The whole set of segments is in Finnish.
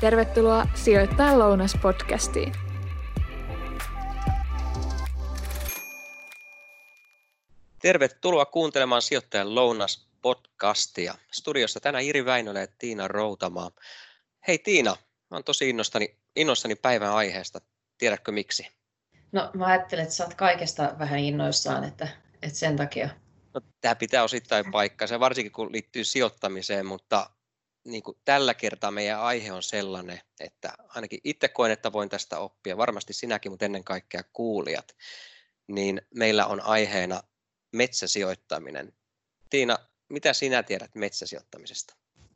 Tervetuloa Sijoittaa lounas-podcastiin. Tervetuloa kuuntelemaan Sijoittajan lounas-podcastia. Studiossa tänään Iri Väinölä ja Tiina Routamaa. Hei Tiina, mä oon tosi innostani, innoissani päivän aiheesta. Tiedätkö miksi? No mä ajattelen, että sä oot kaikesta vähän innoissaan, että, että sen takia. No, tämä pitää osittain paikkansa, varsinkin kun liittyy sijoittamiseen, mutta niin kuin tällä kertaa meidän aihe on sellainen, että ainakin itse koen, että voin tästä oppia, varmasti sinäkin, mutta ennen kaikkea kuulijat, niin meillä on aiheena metsäsijoittaminen. Tiina, mitä sinä tiedät metsäsijoittamisesta?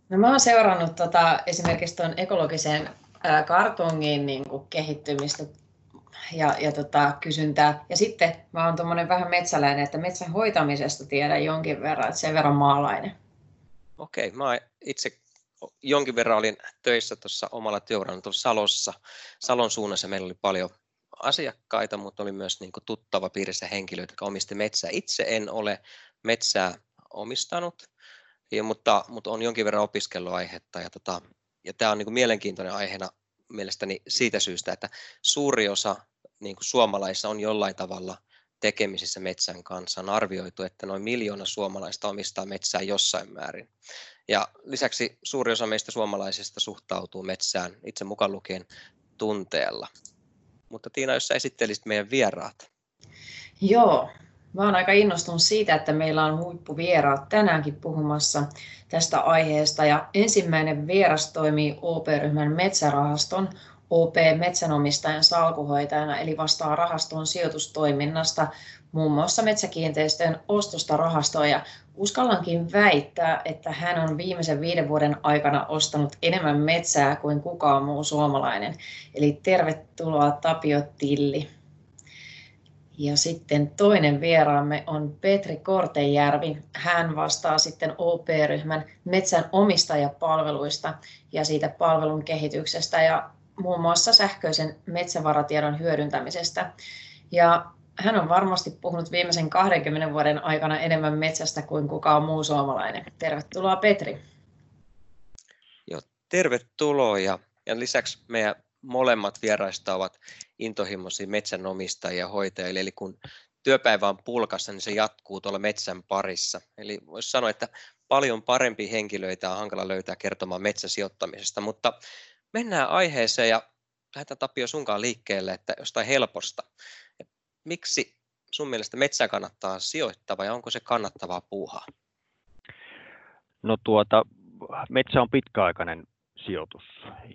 No mä oon seurannut tota, esimerkiksi tuon ekologisen ää, kartongin niin kuin kehittymistä ja, ja tota, kysyntää. Ja sitten mä oon tuommoinen vähän metsäläinen, että metsän hoitamisesta tiedän jonkin verran, että sen verran maalainen. Okei, mä itse jonkin verran olin töissä tuossa omalla työuralla tuossa Salossa. Salon suunnassa meillä oli paljon asiakkaita, mutta oli myös niin tuttava piirissä henkilöitä, jotka omisti metsää. Itse en ole metsää omistanut, ja, mutta, mutta on jonkin verran opiskellut aihetta. Ja, tota, ja tämä on niin mielenkiintoinen aiheena mielestäni siitä syystä, että suuri osa niin suomalaisissa on jollain tavalla tekemisissä metsän kanssa. On arvioitu, että noin miljoona suomalaista omistaa metsää jossain määrin. Ja lisäksi suuri osa meistä suomalaisista suhtautuu metsään itse mukaan lukien tunteella. Mutta Tiina, jos sä esittelisit meidän vieraat. Joo, mä oon aika innostunut siitä, että meillä on huippuvieraat tänäänkin puhumassa tästä aiheesta. Ja ensimmäinen vieras toimii OP-ryhmän metsärahaston OP metsänomistajan salkuhoitajana, eli vastaa rahaston sijoitustoiminnasta, muun muassa metsäkiinteistöjen ostosta rahastoa. Ja uskallankin väittää, että hän on viimeisen viiden vuoden aikana ostanut enemmän metsää kuin kukaan muu suomalainen. Eli tervetuloa Tapio Tilli. Ja sitten toinen vieraamme on Petri Kortejärvi. Hän vastaa sitten OP-ryhmän metsän omistajapalveluista ja siitä palvelun kehityksestä ja muun muassa sähköisen metsävaratiedon hyödyntämisestä. Ja hän on varmasti puhunut viimeisen 20 vuoden aikana enemmän metsästä kuin kukaan muu suomalainen. Tervetuloa Petri. Joo, tervetuloa ja, ja lisäksi meidän molemmat vieraista ovat intohimoisia metsänomistajia ja hoitajia, eli kun työpäivä on pulkassa, niin se jatkuu tuolla metsän parissa. Eli voisi sanoa, että paljon parempi henkilöitä on hankala löytää kertomaan metsäsijoittamisesta, mutta mennään aiheeseen ja lähdetään Tapio sunkaan liikkeelle, että jostain helposta. Miksi sun mielestä metsää kannattaa sijoittaa vai onko se kannattavaa puuhaa? No tuota, metsä on pitkäaikainen sijoitus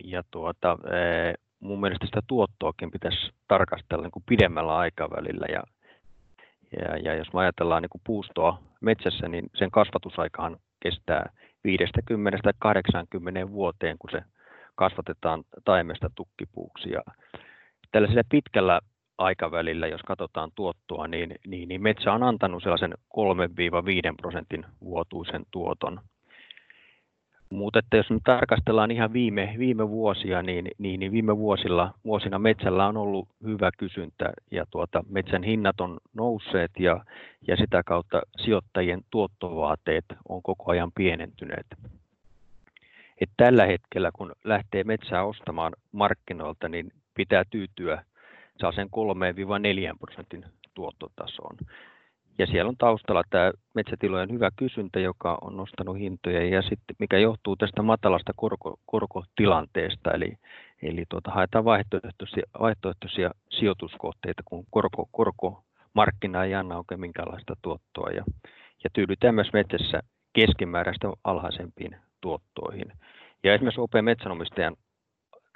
ja tuota, e, mun mielestä sitä tuottoakin pitäisi tarkastella niin kuin pidemmällä aikavälillä ja, ja, ja jos me ajatellaan niin kuin puustoa metsässä, niin sen kasvatusaikahan kestää 50-80 vuoteen, kun se kasvatetaan taimesta tukkipuuksi. Ja tällaisella pitkällä aikavälillä, jos katsotaan tuottoa, niin, niin, niin metsä on antanut sellaisen 3-5 prosentin vuotuisen tuoton. Mutta että jos nyt tarkastellaan ihan viime, viime vuosia, niin, niin, niin viime vuosilla, vuosina metsällä on ollut hyvä kysyntä ja tuota, metsän hinnat on nousseet ja, ja sitä kautta sijoittajien tuottovaateet on koko ajan pienentyneet että tällä hetkellä, kun lähtee metsää ostamaan markkinoilta, niin pitää tyytyä saa sen 3-4 prosentin tuottotasoon. Ja siellä on taustalla tämä metsätilojen hyvä kysyntä, joka on nostanut hintoja ja sitten mikä johtuu tästä matalasta korko, korkotilanteesta, eli, eli tuota, haetaan vaihtoehtoisia, vaihtoehtoisia sijoituskohteita, kun korko, korkomarkkina ei anna oikein minkäänlaista tuottoa ja, ja tyydytään myös metsässä keskimääräistä alhaisempiin tuottoihin. Ja esimerkiksi OP metsänomistajan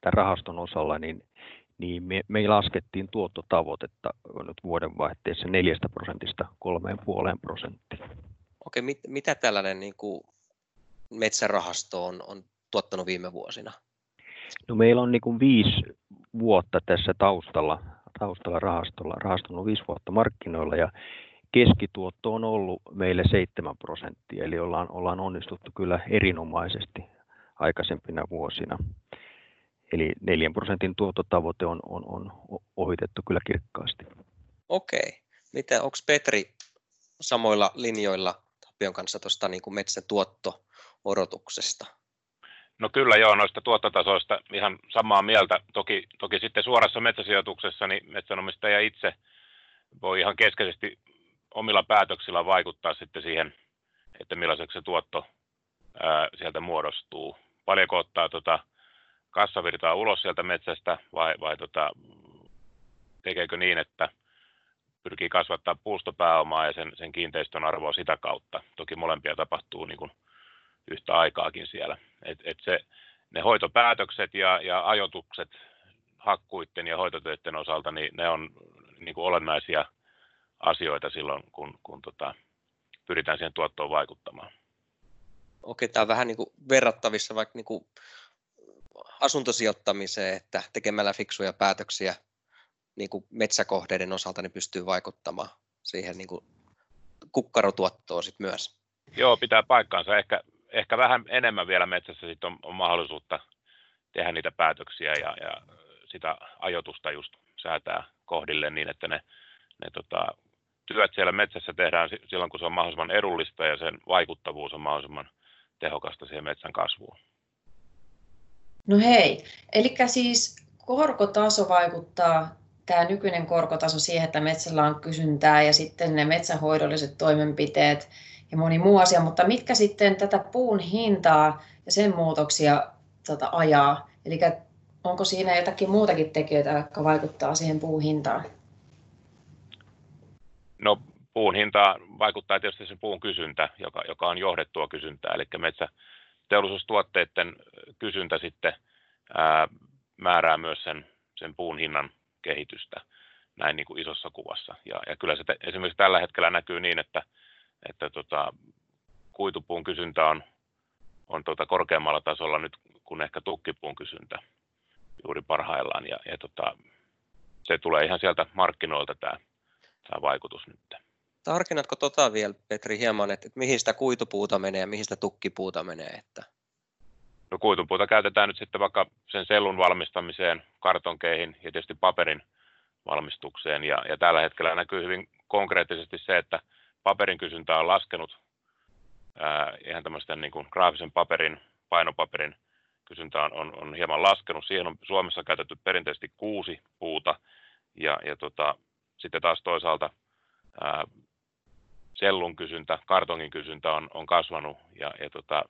tämän rahaston osalla, niin, niin me, me laskettiin tuottotavoitetta nyt vuodenvaihteessa 4 prosentista 3,5 prosenttia. Okei, mit, mitä tällainen niin kuin metsärahasto on, on tuottanut viime vuosina? No meillä on niin kuin viisi vuotta tässä taustalla, taustalla rahastolla. Rahasto on viisi vuotta markkinoilla ja keskituotto on ollut meille 7 prosenttia, eli ollaan, ollaan onnistuttu kyllä erinomaisesti aikaisempina vuosina. Eli 4 prosentin tuottotavoite on, on, on ohitettu kyllä kirkkaasti. Okei. Miten, onko Petri samoilla linjoilla Tapion kanssa tuosta niin metsätuotto-odotuksesta? No kyllä joo, noista tuottotasoista ihan samaa mieltä. Toki, toki sitten suorassa metsäsijoituksessa niin metsänomistaja itse voi ihan keskeisesti omilla päätöksillä vaikuttaa sitten siihen, että millaiseksi se tuotto ää, sieltä muodostuu. Paljonko ottaa tota kassavirtaa ulos sieltä metsästä vai, vai tota, tekeekö niin, että pyrkii kasvattaa puustopääomaa ja sen, sen kiinteistön arvoa sitä kautta. Toki molempia tapahtuu niin kuin yhtä aikaakin siellä. Et, et se, ne hoitopäätökset ja, ja ajotukset hakkuitten ja hoitotöiden osalta, niin ne on niin kuin olennaisia asioita silloin, kun, kun tota, pyritään siihen tuottoon vaikuttamaan. Okei, tämä on vähän niin kuin verrattavissa vaikka niin kuin asuntosijoittamiseen, että tekemällä fiksuja päätöksiä niin kuin metsäkohteiden osalta niin pystyy vaikuttamaan siihen niin kuin kukkarotuottoon sit myös. Joo, pitää paikkaansa. Ehkä, ehkä vähän enemmän vielä metsässä sit on, on mahdollisuutta tehdä niitä päätöksiä ja, ja sitä ajoitusta just säätää kohdille niin, että ne, ne tota, työt siellä metsässä tehdään silloin, kun se on mahdollisimman edullista ja sen vaikuttavuus on mahdollisimman tehokasta siihen metsän kasvuun. No hei, eli siis korkotaso vaikuttaa tämä nykyinen korkotaso siihen, että metsällä on kysyntää ja sitten ne metsänhoidolliset toimenpiteet ja moni muu asia, mutta mitkä sitten tätä puun hintaa ja sen muutoksia tota, ajaa? Eli onko siinä jotakin muutakin tekijöitä, jotka vaikuttaa siihen puun hintaan? No puun hinta vaikuttaa tietysti se puun kysyntä, joka, joka on johdettua kysyntää, eli metsäteollisuustuotteiden kysyntä sitten ää, määrää myös sen, sen puun hinnan kehitystä näin niin kuin isossa kuvassa. Ja, ja kyllä se te, esimerkiksi tällä hetkellä näkyy niin, että, että tota, kuitupuun kysyntä on, on tota korkeammalla tasolla nyt kuin ehkä tukkipuun kysyntä juuri parhaillaan. Ja, ja tota, se tulee ihan sieltä markkinoilta tämä, tämä vaikutus nyt. Tarkennatko tota vielä, Petri, hieman, että, että mihin sitä kuitupuuta menee ja mihin sitä tukkipuuta menee? Että... No kuitupuuta käytetään nyt sitten vaikka sen sellun valmistamiseen, kartonkeihin ja tietysti paperin valmistukseen. Ja, ja tällä hetkellä näkyy hyvin konkreettisesti se, että paperin kysyntä on laskenut. Ää, ihan tämmöisten niin kuin graafisen paperin, painopaperin kysyntä on, on, on hieman laskenut. Siihen on Suomessa käytetty perinteisesti kuusi puuta. Ja, ja tota, sitten taas toisaalta ää, sellun kysyntä, kartongin kysyntä on, on kasvanut ja, ja tota,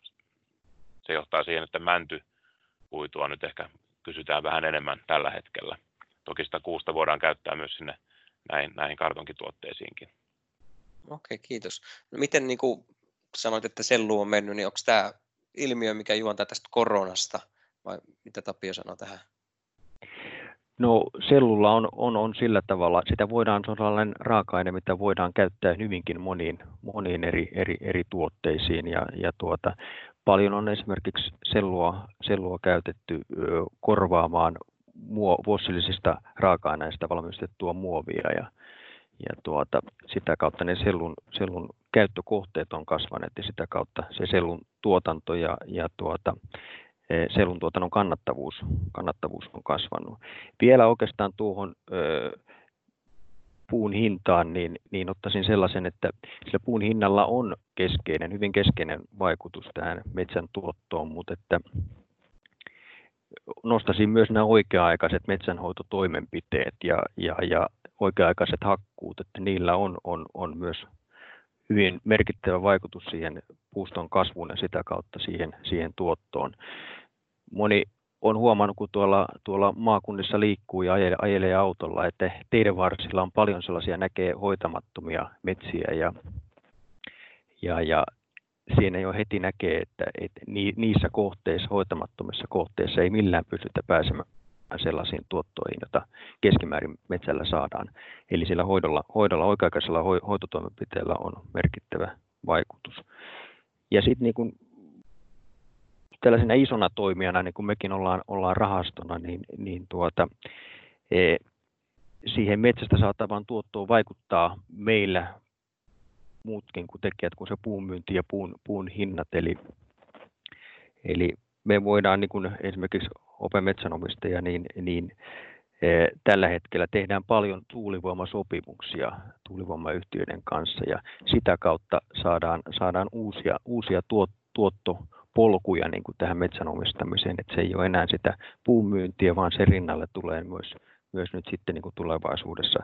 se johtaa siihen, että mänty kuitua nyt ehkä kysytään vähän enemmän tällä hetkellä. Toki sitä kuusta voidaan käyttää myös sinne näihin, näihin kartonkituotteisiinkin. Okei, kiitos. No miten niin kuin sanoit, että sellu on mennyt, niin onko tämä ilmiö, mikä juontaa tästä koronasta, vai mitä Tapio sanoo tähän? No sellulla on, on, on sillä tavalla, sitä voidaan, se on sellainen raaka-aine, mitä voidaan käyttää hyvinkin moniin, moniin eri, eri, eri tuotteisiin. Ja, ja tuota, paljon on esimerkiksi sellua, sellua käytetty korvaamaan muo, fossiilisista raaka-aineista valmistettua muovia. Ja, ja tuota, sitä kautta ne sellun, sellun käyttökohteet on kasvaneet ja sitä kautta se sellun tuotanto ja, ja tuota, e, sellun tuotannon kannattavuus, kannattavuus on kasvanut. Vielä oikeastaan tuohon puun hintaan, niin, niin ottaisin sellaisen, että sillä puun hinnalla on keskeinen, hyvin keskeinen vaikutus tähän metsän tuottoon, mutta että nostaisin myös nämä oikea-aikaiset metsänhoitotoimenpiteet ja, ja, ja oikea-aikaiset hakkuut, että niillä on, on, on myös hyvin merkittävä vaikutus siihen puuston kasvuun ja sitä kautta siihen, siihen tuottoon. Moni on huomannut, kun tuolla, tuolla maakunnissa liikkuu ja ajelee, ajelee autolla, että teidän varsilla on paljon sellaisia näkee hoitamattomia metsiä ja, ja, ja siinä jo heti näkee, että, että niissä kohteissa, hoitamattomissa kohteissa ei millään pystytä pääsemään sellaisiin tuottoihin, joita keskimäärin metsällä saadaan. Eli sillä hoidolla, hoidolla oikea-aikaisella hoitotoimenpiteellä on merkittävä vaikutus. Ja sitten niin tällaisena isona toimijana, niin kuin mekin ollaan, ollaan rahastona, niin, niin tuota, e, siihen metsästä saatavan tuottoon vaikuttaa meillä muutkin kuin tekijät kuin se puun myynti ja puun, puun hinnat. Eli, eli me voidaan niin kuin esimerkiksi Open metsänomistaja, niin, niin e, tällä hetkellä tehdään paljon tuulivoimasopimuksia tuulivoimayhtiöiden kanssa ja sitä kautta saadaan, saadaan uusia, uusia tuot, tuotto polkuja niin kuin tähän metsän omistamiseen, että se ei ole enää sitä puun myyntiä, vaan sen rinnalle tulee myös, myös nyt sitten niin kuin tulevaisuudessa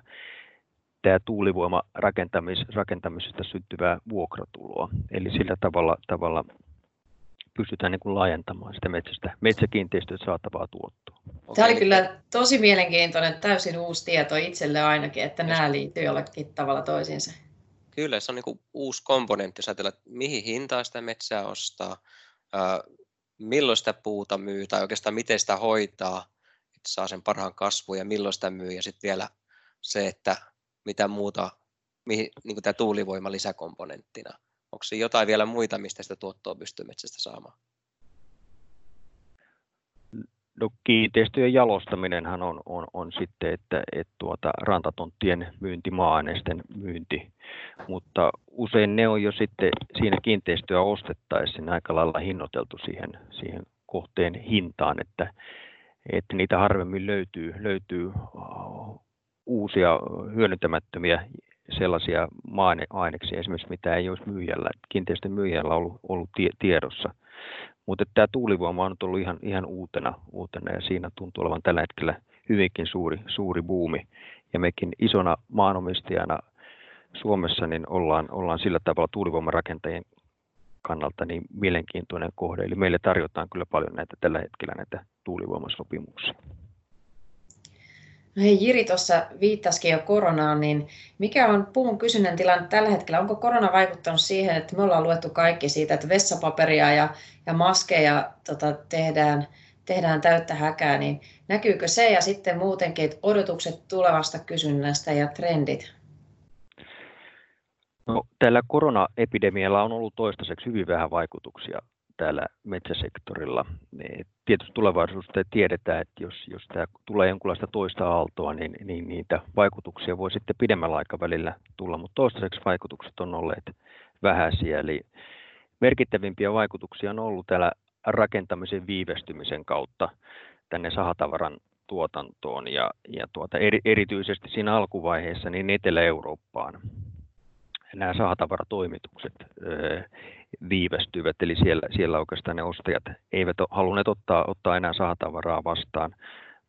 tämä tuulivoima rakentamis, rakentamisesta syntyvää vuokratuloa. Eli sillä tavalla, tavalla pystytään niin kuin laajentamaan sitä metsästä, metsäkiinteistöistä saatavaa tuottoa. Tämä oli kyllä tosi mielenkiintoinen, täysin uusi tieto itselle ainakin, että nämä liittyy jollakin tavalla toisiinsa. Kyllä, se on niin kuin uusi komponentti, jos ajatellaan, että mihin hintaa sitä metsää ostaa, milloin sitä puuta myy tai oikeastaan miten sitä hoitaa, että saa sen parhaan kasvun ja milloin sitä myy ja sitten vielä se, että mitä muuta, mihin, niin kuin tämä tuulivoima lisäkomponenttina. Onko se jotain vielä muita, mistä sitä tuottoa pystyy metsästä saamaan? No kiinteistöjen jalostaminenhan on, on, on sitten, että, että tuota, rantatonttien myynti, maa-aineisten myynti, mutta usein ne on jo sitten siinä kiinteistöä ostettaessa aika lailla hinnoiteltu siihen, siihen kohteen hintaan, että, että niitä harvemmin löytyy, löytyy uusia hyödyntämättömiä sellaisia maa-aineksia esimerkiksi, mitä ei olisi myyjällä, kiinteistön myyjällä ollut, ollut tiedossa. Mutta tämä tuulivoima on ollut ihan, ihan uutena, uutena ja siinä tuntuu olevan tällä hetkellä hyvinkin suuri, suuri buumi. Ja mekin isona maanomistajana Suomessa niin ollaan, ollaan sillä tavalla tuulivoimarakentajien kannalta niin mielenkiintoinen kohde. Eli meille tarjotaan kyllä paljon näitä tällä hetkellä näitä tuulivoimasopimuksia. Hei, Jiri tuossa viittasikin jo koronaan, niin mikä on puun kysynnän tilanne tällä hetkellä? Onko korona vaikuttanut siihen, että me ollaan luettu kaikki siitä, että vessapaperia ja, ja maskeja tota, tehdään, tehdään täyttä häkää, niin näkyykö se ja sitten muutenkin että odotukset tulevasta kysynnästä ja trendit? No, tällä koronaepidemialla on ollut toistaiseksi hyvin vähän vaikutuksia täällä metsäsektorilla. Tietysti tulevaisuudesta tiedetään, että jos, jos tämä tulee jonkinlaista toista aaltoa, niin, niin niitä vaikutuksia voi sitten pidemmällä aikavälillä tulla, mutta toistaiseksi vaikutukset on olleet vähäisiä. Eli merkittävimpiä vaikutuksia on ollut täällä rakentamisen viivästymisen kautta tänne sahatavaran tuotantoon ja, ja tuota, eri, erityisesti siinä alkuvaiheessa niin Etelä-Eurooppaan nämä sahatavaratoimitukset viivästyvät, eli siellä, siellä oikeastaan ne ostajat eivät ole halunneet ottaa, ottaa enää sahatavaraa vastaan.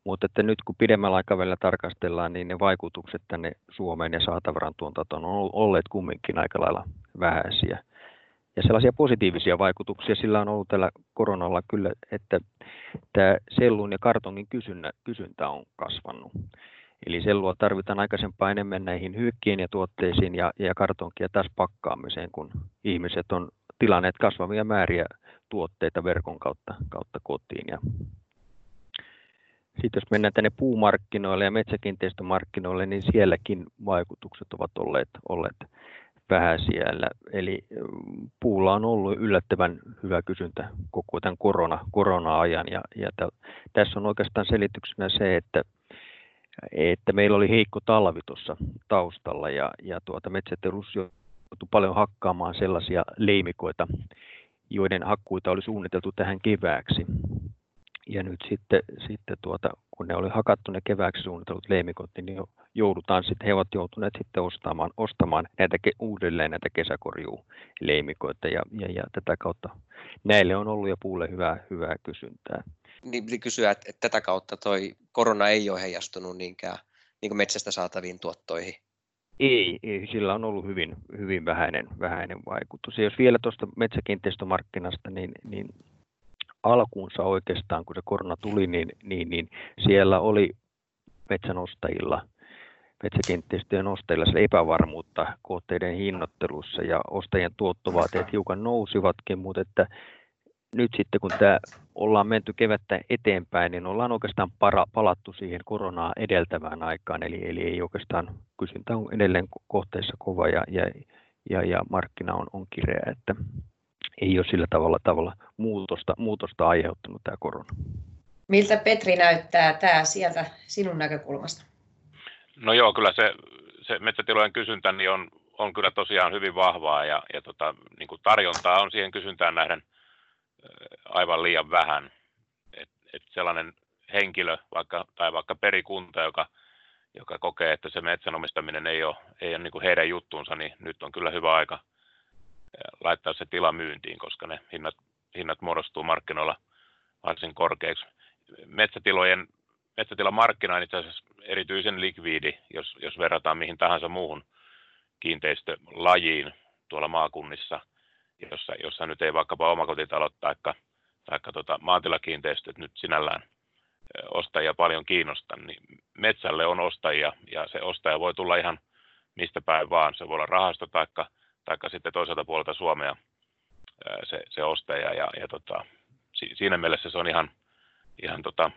Mutta että nyt kun pidemmällä aikavälillä tarkastellaan, niin ne vaikutukset tänne Suomeen ja sahatavaran tuotantoon on olleet kumminkin aika lailla vähäisiä. Ja sellaisia positiivisia vaikutuksia sillä on ollut tällä koronalla kyllä, että tämä sellun ja kartongin kysyntä on kasvanut. Eli sellua tarvitaan aikaisempaa enemmän näihin hygieniatuotteisiin ja, ja kartonkia taas pakkaamiseen, kun ihmiset on tilanneet kasvavia määriä tuotteita verkon kautta, kautta kotiin. Ja sitten jos mennään tänne puumarkkinoille ja metsäkiinteistömarkkinoille, niin sielläkin vaikutukset ovat olleet, olleet vähäisiä. Eli mm, puulla on ollut yllättävän hyvä kysyntä koko tämän korona, korona-ajan. Ja, ja tässä on oikeastaan selityksenä se, että että meillä oli heikko talvi tuossa taustalla ja, ja tuota, metsäteollisuus joutui paljon hakkaamaan sellaisia leimikoita, joiden hakkuita oli suunniteltu tähän kevääksi. Ja nyt sitten, sitten tuota, kun ne oli hakattu ne kevääksi suunnitellut leimikot, niin joudutaan sitten, he ovat joutuneet sitten ostamaan, ostamaan näitä, uudelleen näitä kesäkorjuuleimikoita ja, ja, ja, tätä kautta näille on ollut ja puulle hyvää, hyvää kysyntää niin kysyä, että, että tätä kautta toi korona ei ole heijastunut niinkään niin metsästä saataviin tuottoihin? Ei, ei, sillä on ollut hyvin, hyvin vähäinen, vähäinen vaikutus. Ja jos vielä tuosta metsäkiinteistömarkkinasta, niin, niin alkuunsa oikeastaan, kun se korona tuli, niin, niin, niin siellä oli metsänostajilla, metsäkiinteistöjen ostajilla se epävarmuutta kohteiden hinnoittelussa ja ostajien tuottovaateet hiukan nousivatkin, mutta että nyt sitten kun tämä ollaan menty kevättä eteenpäin, niin ollaan oikeastaan para, palattu siihen koronaa edeltävään aikaan, eli, eli ei oikeastaan kysyntä on edelleen kohteessa kova ja, ja, ja, ja markkina on, on kireä, että ei ole sillä tavalla, tavalla muutosta, muutosta aiheuttanut tämä korona. Miltä Petri näyttää tämä sieltä sinun näkökulmasta? No joo, kyllä se, se metsätilojen kysyntä niin on, on kyllä tosiaan hyvin vahvaa ja, ja tota, niin kuin tarjontaa on siihen kysyntään nähden aivan liian vähän. Et, et sellainen henkilö vaikka, tai vaikka perikunta, joka, joka kokee, että se metsänomistaminen ei ole, ei ole niin kuin heidän juttuunsa, niin nyt on kyllä hyvä aika laittaa se tila myyntiin, koska ne hinnat hinnat muodostuu markkinoilla varsin korkeiksi. Metsätilojen, metsätilan markkina on itse asiassa erityisen likviidi, jos, jos verrataan mihin tahansa muuhun kiinteistölajiin tuolla maakunnissa, jossa, jossa nyt ei vaikkapa omakotitalot tai taikka tota maatilakiinteistöt nyt sinällään ostajia paljon kiinnosta, niin metsälle on ostajia ja se ostaja voi tulla ihan mistä päin vaan. Se voi olla rahasto taikka, taikka sitten toiselta puolelta Suomea se, se ostaja ja, ja tota, siinä mielessä se on ihan, ihan tota,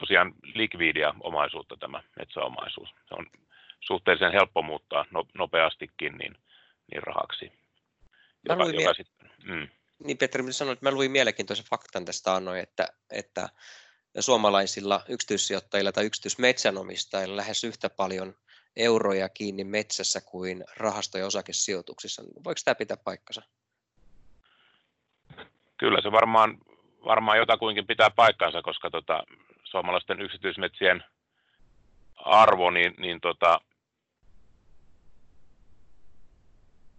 tosiaan likviidia omaisuutta tämä metsäomaisuus. Se on suhteellisen helppo muuttaa no, nopeastikin niin, niin rahaksi. Joka, joka sitten, mm. Niin Petri sanoi, että mä luin mielenkiintoisen faktan tästä annoin, että, että suomalaisilla yksityissijoittajilla tai yksityismetsänomistajilla lähes yhtä paljon euroja kiinni metsässä kuin rahasto- ja osakesijoituksissa. Voiko tämä pitää paikkansa? Kyllä se varmaan, varmaan jotakuinkin pitää paikkansa, koska tota, suomalaisten yksityismetsien arvo niin, niin tota,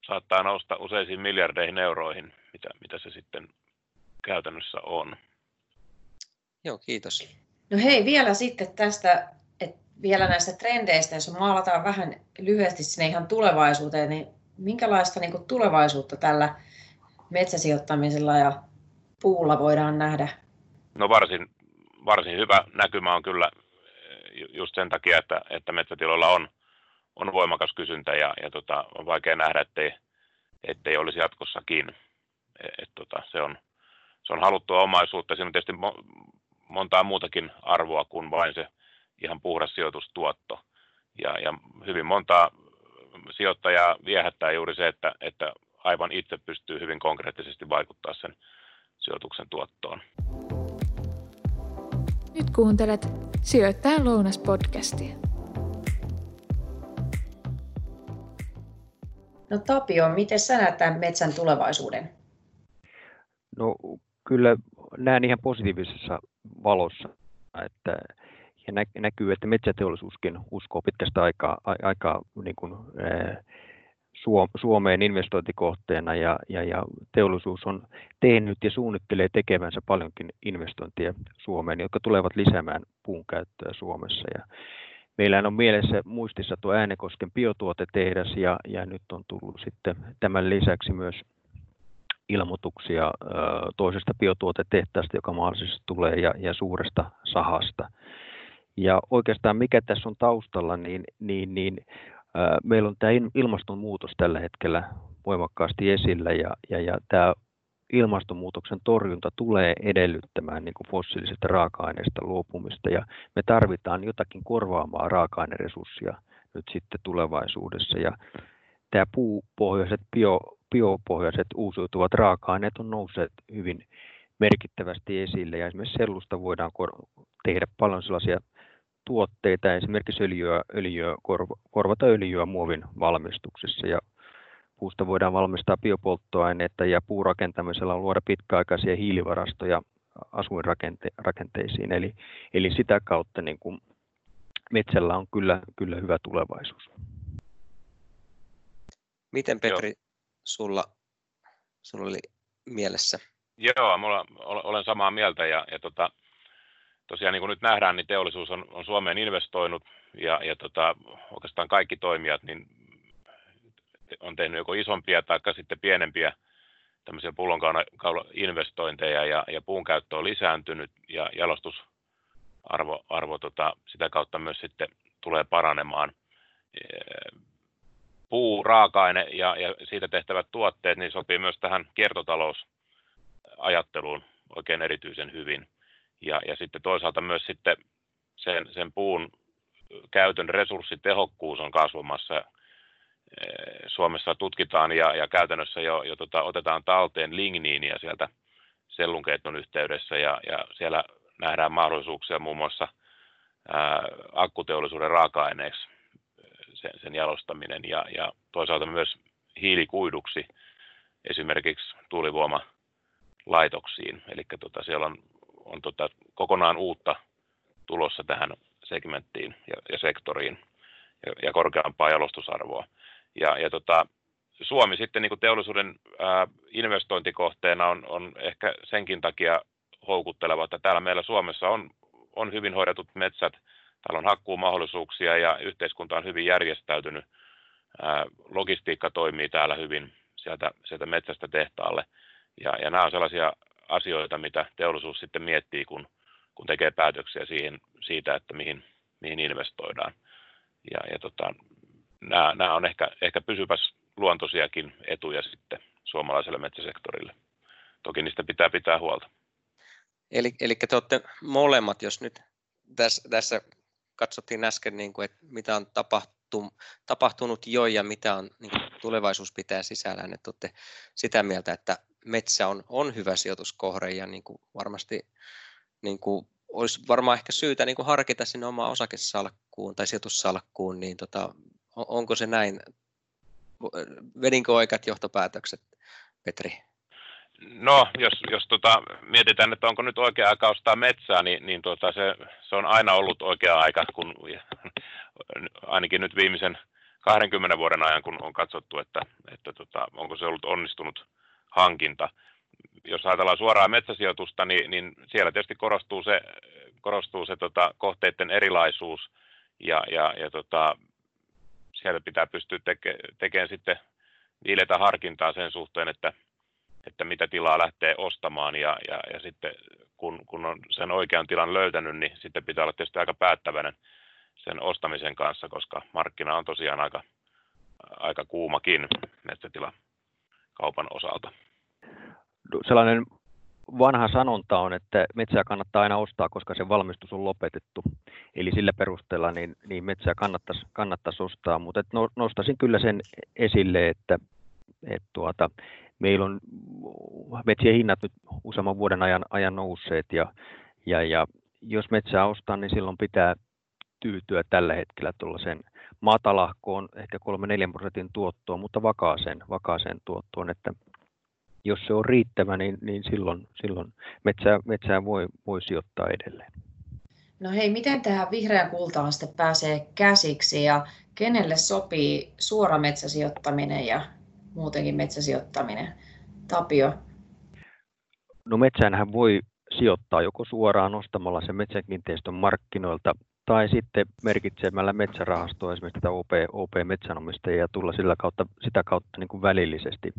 saattaa nousta useisiin miljardeihin euroihin, mitä, mitä se sitten käytännössä on. Joo, kiitos. No hei, vielä sitten tästä, että vielä näistä trendeistä, jos maalataan vähän lyhyesti sinne ihan tulevaisuuteen, niin minkälaista niin kuin tulevaisuutta tällä metsäsijoittamisella ja puulla voidaan nähdä? No varsin, varsin hyvä näkymä on kyllä just sen takia, että, että metsätiloilla on, on voimakas kysyntä ja, ja tota, on vaikea nähdä, ettei, ettei olisi jatkossakin. Et, tota, se, on, se on haluttua omaisuutta. Siinä on tietysti montaa muutakin arvoa kuin vain se ihan puhdas sijoitustuotto. Ja, ja hyvin montaa sijoittajaa viehättää juuri se, että, että aivan itse pystyy hyvin konkreettisesti vaikuttaa sen sijoituksen tuottoon. Nyt kuuntelet Sijoittajan lounas-podcastia. No Tapio, miten sä näet tämän metsän tulevaisuuden? No kyllä näen ihan positiivisessa valossa, että ja näkyy, että metsäteollisuuskin uskoo pitkästä aikaa, aikaa niin kuin, Suomeen investointikohteena ja, ja, ja teollisuus on tehnyt ja suunnittelee tekevänsä paljonkin investointia Suomeen, jotka tulevat lisäämään puun käyttöä Suomessa. Ja meillä on mielessä muistissa tuo Äänekosken biotuotetehdas ja, ja nyt on tullut sitten tämän lisäksi myös ilmoituksia toisesta biotuotetehtaasta, joka mahdollisesti tulee, ja, ja suuresta sahasta. Ja oikeastaan mikä tässä on taustalla, niin, niin, niin meillä on tämä ilmastonmuutos tällä hetkellä voimakkaasti esillä, ja, ja, ja tämä ilmastonmuutoksen torjunta tulee edellyttämään niin kuin fossiilisista raaka-aineista luopumista, ja me tarvitaan jotakin korvaamaa raaka-aineresurssia nyt sitten tulevaisuudessa. Ja tämä puupohjaiset bio, biopohjaiset uusiutuvat raaka-aineet on nousseet hyvin merkittävästi esille ja esimerkiksi sellusta voidaan tehdä paljon sellaisia tuotteita, esimerkiksi öljyä, öljyä korvata öljyä muovin valmistuksessa ja puusta voidaan valmistaa biopolttoaineita ja puurakentamisella luoda pitkäaikaisia hiilivarastoja asuinrakenteisiin. Eli, eli sitä kautta niin kuin metsällä on kyllä, kyllä hyvä tulevaisuus. Miten Petri, sulla, sulla oli mielessä? Joo, mulla, olen samaa mieltä ja, ja tota, tosiaan niin kuin nyt nähdään, niin teollisuus on, on Suomeen investoinut ja, ja tota, oikeastaan kaikki toimijat niin on tehnyt joko isompia tai sitten pienempiä tämmöisiä pullonkaula-investointeja ja, ja puun käyttö on lisääntynyt ja jalostusarvo arvo, tota, sitä kautta myös sitten tulee paranemaan puu, raaka-aine ja, ja siitä tehtävät tuotteet niin sopii myös tähän kiertotalousajatteluun oikein erityisen hyvin. Ja, ja sitten toisaalta myös sitten sen, sen puun käytön resurssitehokkuus on kasvamassa. Suomessa tutkitaan ja, ja käytännössä jo, jo tota, otetaan talteen ligniiniä sieltä sellunkeiton yhteydessä ja, ja siellä nähdään mahdollisuuksia muun muassa ää, akkuteollisuuden raaka-aineeksi sen, sen jalostaminen ja, ja toisaalta myös hiilikuiduksi esimerkiksi tuulivoimalaitoksiin. Eli tota, siellä on, on tota, kokonaan uutta tulossa tähän segmenttiin ja, ja sektoriin ja, ja korkeampaa jalostusarvoa. Ja, ja tota, Suomi sitten niin kuin teollisuuden ää, investointikohteena on, on ehkä senkin takia houkutteleva, että täällä meillä Suomessa on, on hyvin hoidetut metsät, täällä on hakkuumahdollisuuksia ja yhteiskunta on hyvin järjestäytynyt. Logistiikka toimii täällä hyvin sieltä, sieltä metsästä tehtaalle. Ja, ja nämä on sellaisia asioita, mitä teollisuus sitten miettii, kun, kun tekee päätöksiä siihen, siitä, että mihin, mihin investoidaan. Ja, ja tota, nämä, nämä on ehkä, ehkä pysyväs luontoisiakin etuja sitten suomalaiselle metsäsektorille. Toki niistä pitää pitää huolta. Eli, eli te olette molemmat, jos nyt tässä, tässä katsottiin äsken, niin kuin, että mitä on tapahtu, tapahtunut jo ja mitä on niin kuin tulevaisuus pitää sisällään, että olette sitä mieltä, että metsä on, on hyvä sijoituskohde ja niin kuin varmasti niin kuin olisi varmaan ehkä syytä niin kuin harkita sinne omaa osakesalkkuun tai sijoitussalkkuun, niin tota, onko se näin? Vedinkö oikeat johtopäätökset, Petri? No, jos, jos tota, mietitään, että onko nyt oikea aika ostaa metsää, niin, niin tota, se, se, on aina ollut oikea aika, kun ainakin nyt viimeisen 20 vuoden ajan, kun on katsottu, että, että tota, onko se ollut onnistunut hankinta. Jos ajatellaan suoraa metsäsijoitusta, niin, niin siellä tietysti korostuu se, korostuu se tota, kohteiden erilaisuus ja, ja, ja tota, sieltä pitää pystyä teke, tekemään sitten viileitä harkintaa sen suhteen, että, että mitä tilaa lähtee ostamaan ja, ja, ja sitten kun, kun on sen oikean tilan löytänyt, niin sitten pitää olla tietysti aika päättäväinen sen ostamisen kanssa, koska markkina on tosiaan aika, aika kuumakin metsätila kaupan osalta. Sellainen vanha sanonta on, että metsää kannattaa aina ostaa, koska se valmistus on lopetettu. Eli sillä perusteella niin, niin metsää kannattaisi, kannattaisi ostaa, mutta no, nostaisin kyllä sen esille, että, että tuota, meillä on metsien hinnat nyt useamman vuoden ajan, ajan nousseet ja, ja, ja jos metsää ostaa, niin silloin pitää tyytyä tällä hetkellä tuollaiseen matalahkoon, ehkä 3-4 prosentin tuottoon, mutta vakaaseen, vakaaseen tuottoon, että jos se on riittävä, niin, niin silloin, silloin metsää, metsää voi, voi sijoittaa edelleen. No hei, miten tähän vihreän kultaan sitten pääsee käsiksi ja kenelle sopii suora metsäsijoittaminen ja muutenkin metsäsijoittaminen? Tapio? No metsäänhän voi sijoittaa joko suoraan ostamalla sen metsäkiinteistön markkinoilta tai sitten merkitsemällä metsärahastoa, esimerkiksi tätä OP, OP-metsänomistajia ja tulla sillä kautta, sitä kautta niin kuin välillisesti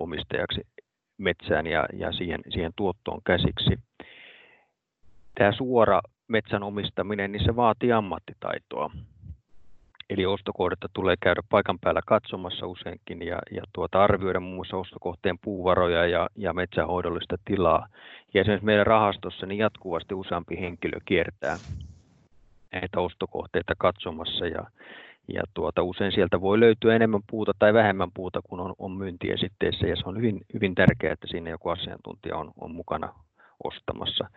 omistajaksi metsään ja, ja siihen, siihen tuottoon käsiksi. Tämä suora metsän omistaminen, niin se vaatii ammattitaitoa. Eli ostokohdetta tulee käydä paikan päällä katsomassa useinkin ja, ja tuota, arvioida muun muassa ostokohteen puuvaroja ja, ja metsähoidollista tilaa. Ja esimerkiksi meidän rahastossa niin jatkuvasti useampi henkilö kiertää näitä ostokohteita katsomassa ja, ja tuota, usein sieltä voi löytyä enemmän puuta tai vähemmän puuta kuin on, on myyntiesitteessä ja se on hyvin, hyvin tärkeää, että siinä joku asiantuntija on, on mukana ostamassa.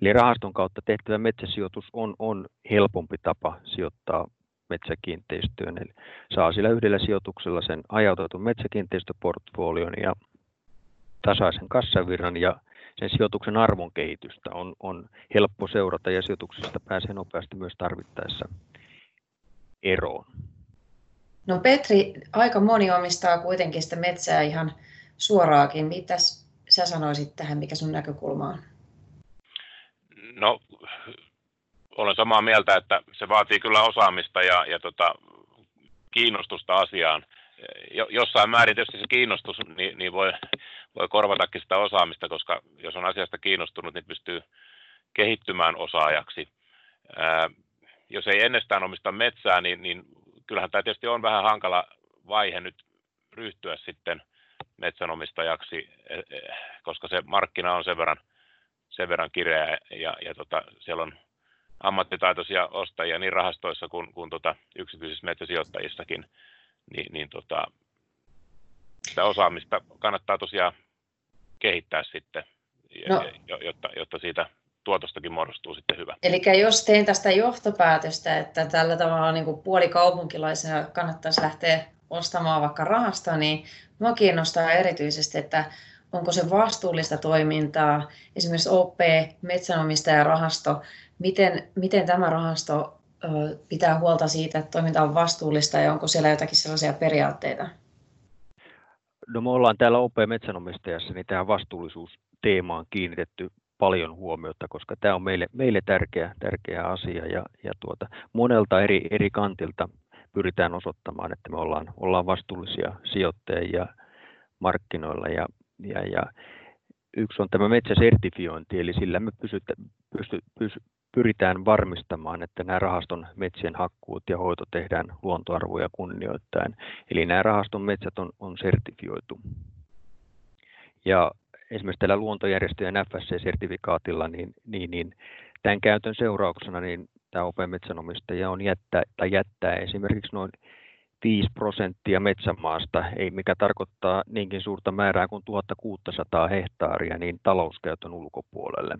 Eli rahaston kautta tehtävä metsäsijoitus on, on helpompi tapa sijoittaa metsäkiinteistöön. Eli saa sillä yhdellä sijoituksella sen hajautetun metsäkiinteistöportfolion ja tasaisen kassavirran ja sen sijoituksen arvon kehitystä on, on helppo seurata ja sijoituksesta pääsee nopeasti myös tarvittaessa eroon. No Petri, aika moni omistaa kuitenkin sitä metsää ihan suoraakin. Mitäs sä sanoisit tähän, mikä sun näkökulma on? No, olen samaa mieltä, että se vaatii kyllä osaamista ja, ja tota, kiinnostusta asiaan. Jossain määrin tietysti se kiinnostus niin, niin voi, voi korvatakin sitä osaamista, koska jos on asiasta kiinnostunut, niin pystyy kehittymään osaajaksi. Ää, jos ei ennestään omista metsää, niin, niin kyllähän tämä tietysti on vähän hankala vaihe nyt ryhtyä sitten metsänomistajaksi, e, e, koska se markkina on sen verran, sen verran kireä ja, ja tota, siellä on ammattitaitoisia ostajia niin rahastoissa kuin, kuin tota yksityisissä metsäsijoittajissakin, niin, niin tota, sitä osaamista kannattaa tosiaan kehittää sitten, no. jotta, jotta siitä tuotostakin muodostuu sitten hyvä. Eli jos teen tästä johtopäätöstä, että tällä tavalla niin kuin puolikaupunkilaisena kannattaisi lähteä ostamaan vaikka rahasta, niin minua kiinnostaa erityisesti, että onko se vastuullista toimintaa, esimerkiksi OP, metsänomistajarahasto, miten, miten tämä rahasto pitää huolta siitä, että toiminta on vastuullista ja onko siellä jotakin sellaisia periaatteita? No me ollaan täällä OP Metsänomistajassa, niin tähän vastuullisuusteemaan kiinnitetty paljon huomiota, koska tämä on meille, meille tärkeä, tärkeä asia ja, ja tuota, monelta eri, eri kantilta pyritään osoittamaan, että me ollaan, ollaan vastuullisia sijoittajia markkinoilla ja, ja, ja yksi on tämä metsäsertifiointi, eli sillä me pysytä, pysty, pysy, pyritään varmistamaan, että nämä rahaston metsien hakkuut ja hoito tehdään luontoarvoja kunnioittaen. Eli nämä rahaston metsät on, on sertifioitu. Ja esimerkiksi tällä luontojärjestöjen FSC-sertifikaatilla, niin, niin, niin tämän käytön seurauksena niin tämä OP-metsänomistaja on jättää, tai jättää esimerkiksi noin 5 prosenttia metsämaasta, ei mikä tarkoittaa niinkin suurta määrää kuin 1600 hehtaaria, niin talouskäytön ulkopuolelle.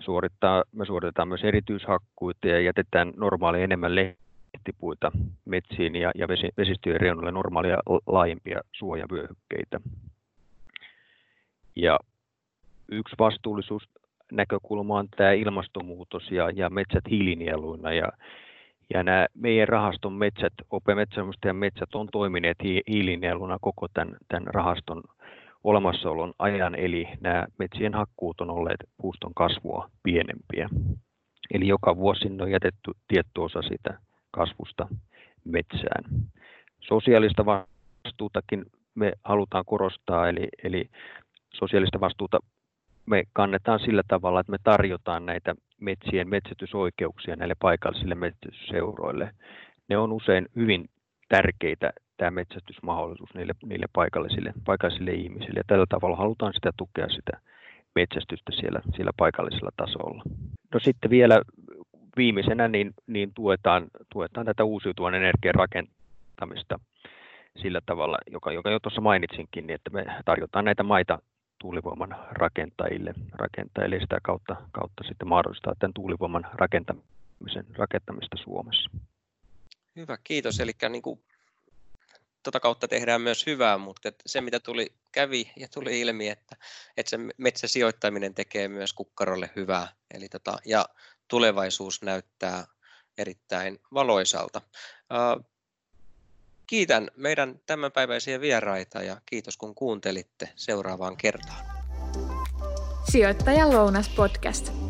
Suorittaa, me suoritetaan myös erityishakkuita ja jätetään normaali enemmän lehtipuita metsiin ja, ja vesistöjen reunoille normaalia laajempia suojavyöhykkeitä. Ja yksi vastuullisuusnäkökulma on tämä ilmastonmuutos ja, ja metsät hiilinieluina. Ja, ja nämä meidän rahaston metsät, OP metsät on toimineet hi, hiilinieluna koko tämän, tämän rahaston olemassaolon ajan, eli nämä metsien hakkuut on olleet puuston kasvua pienempiä. Eli joka vuosi sinne on jätetty tietty osa siitä kasvusta metsään. Sosiaalista vastuutakin me halutaan korostaa, eli, eli sosiaalista vastuuta me kannetaan sillä tavalla, että me tarjotaan näitä metsien metsätysoikeuksia näille paikallisille metsätysseuroille. Ne on usein hyvin tärkeitä tämä metsästysmahdollisuus niille, niille paikallisille, paikallisille ihmisille. Ja tällä tavalla halutaan sitä tukea sitä metsästystä siellä, siellä paikallisella tasolla. No sitten vielä viimeisenä niin, niin tuetaan, tuetaan tätä uusiutuvan energian rakentamista sillä tavalla, joka, joka jo tuossa mainitsinkin, niin että me tarjotaan näitä maita tuulivoiman rakentajille, rakentajille sitä kautta, kautta sitten mahdollistaa tämän tuulivoiman rakentamisen, rakentamista Suomessa. Hyvä, kiitos. Eli niin kuin, tota kautta tehdään myös hyvää, mutta se mitä tuli, kävi ja tuli ilmi, että, että se metsäsijoittaminen tekee myös kukkarolle hyvää. Eli tota, ja tulevaisuus näyttää erittäin valoisalta. Kiitän meidän tämänpäiväisiä vieraita ja kiitos kun kuuntelitte seuraavaan kertaan. Sijoittajan lounas podcast.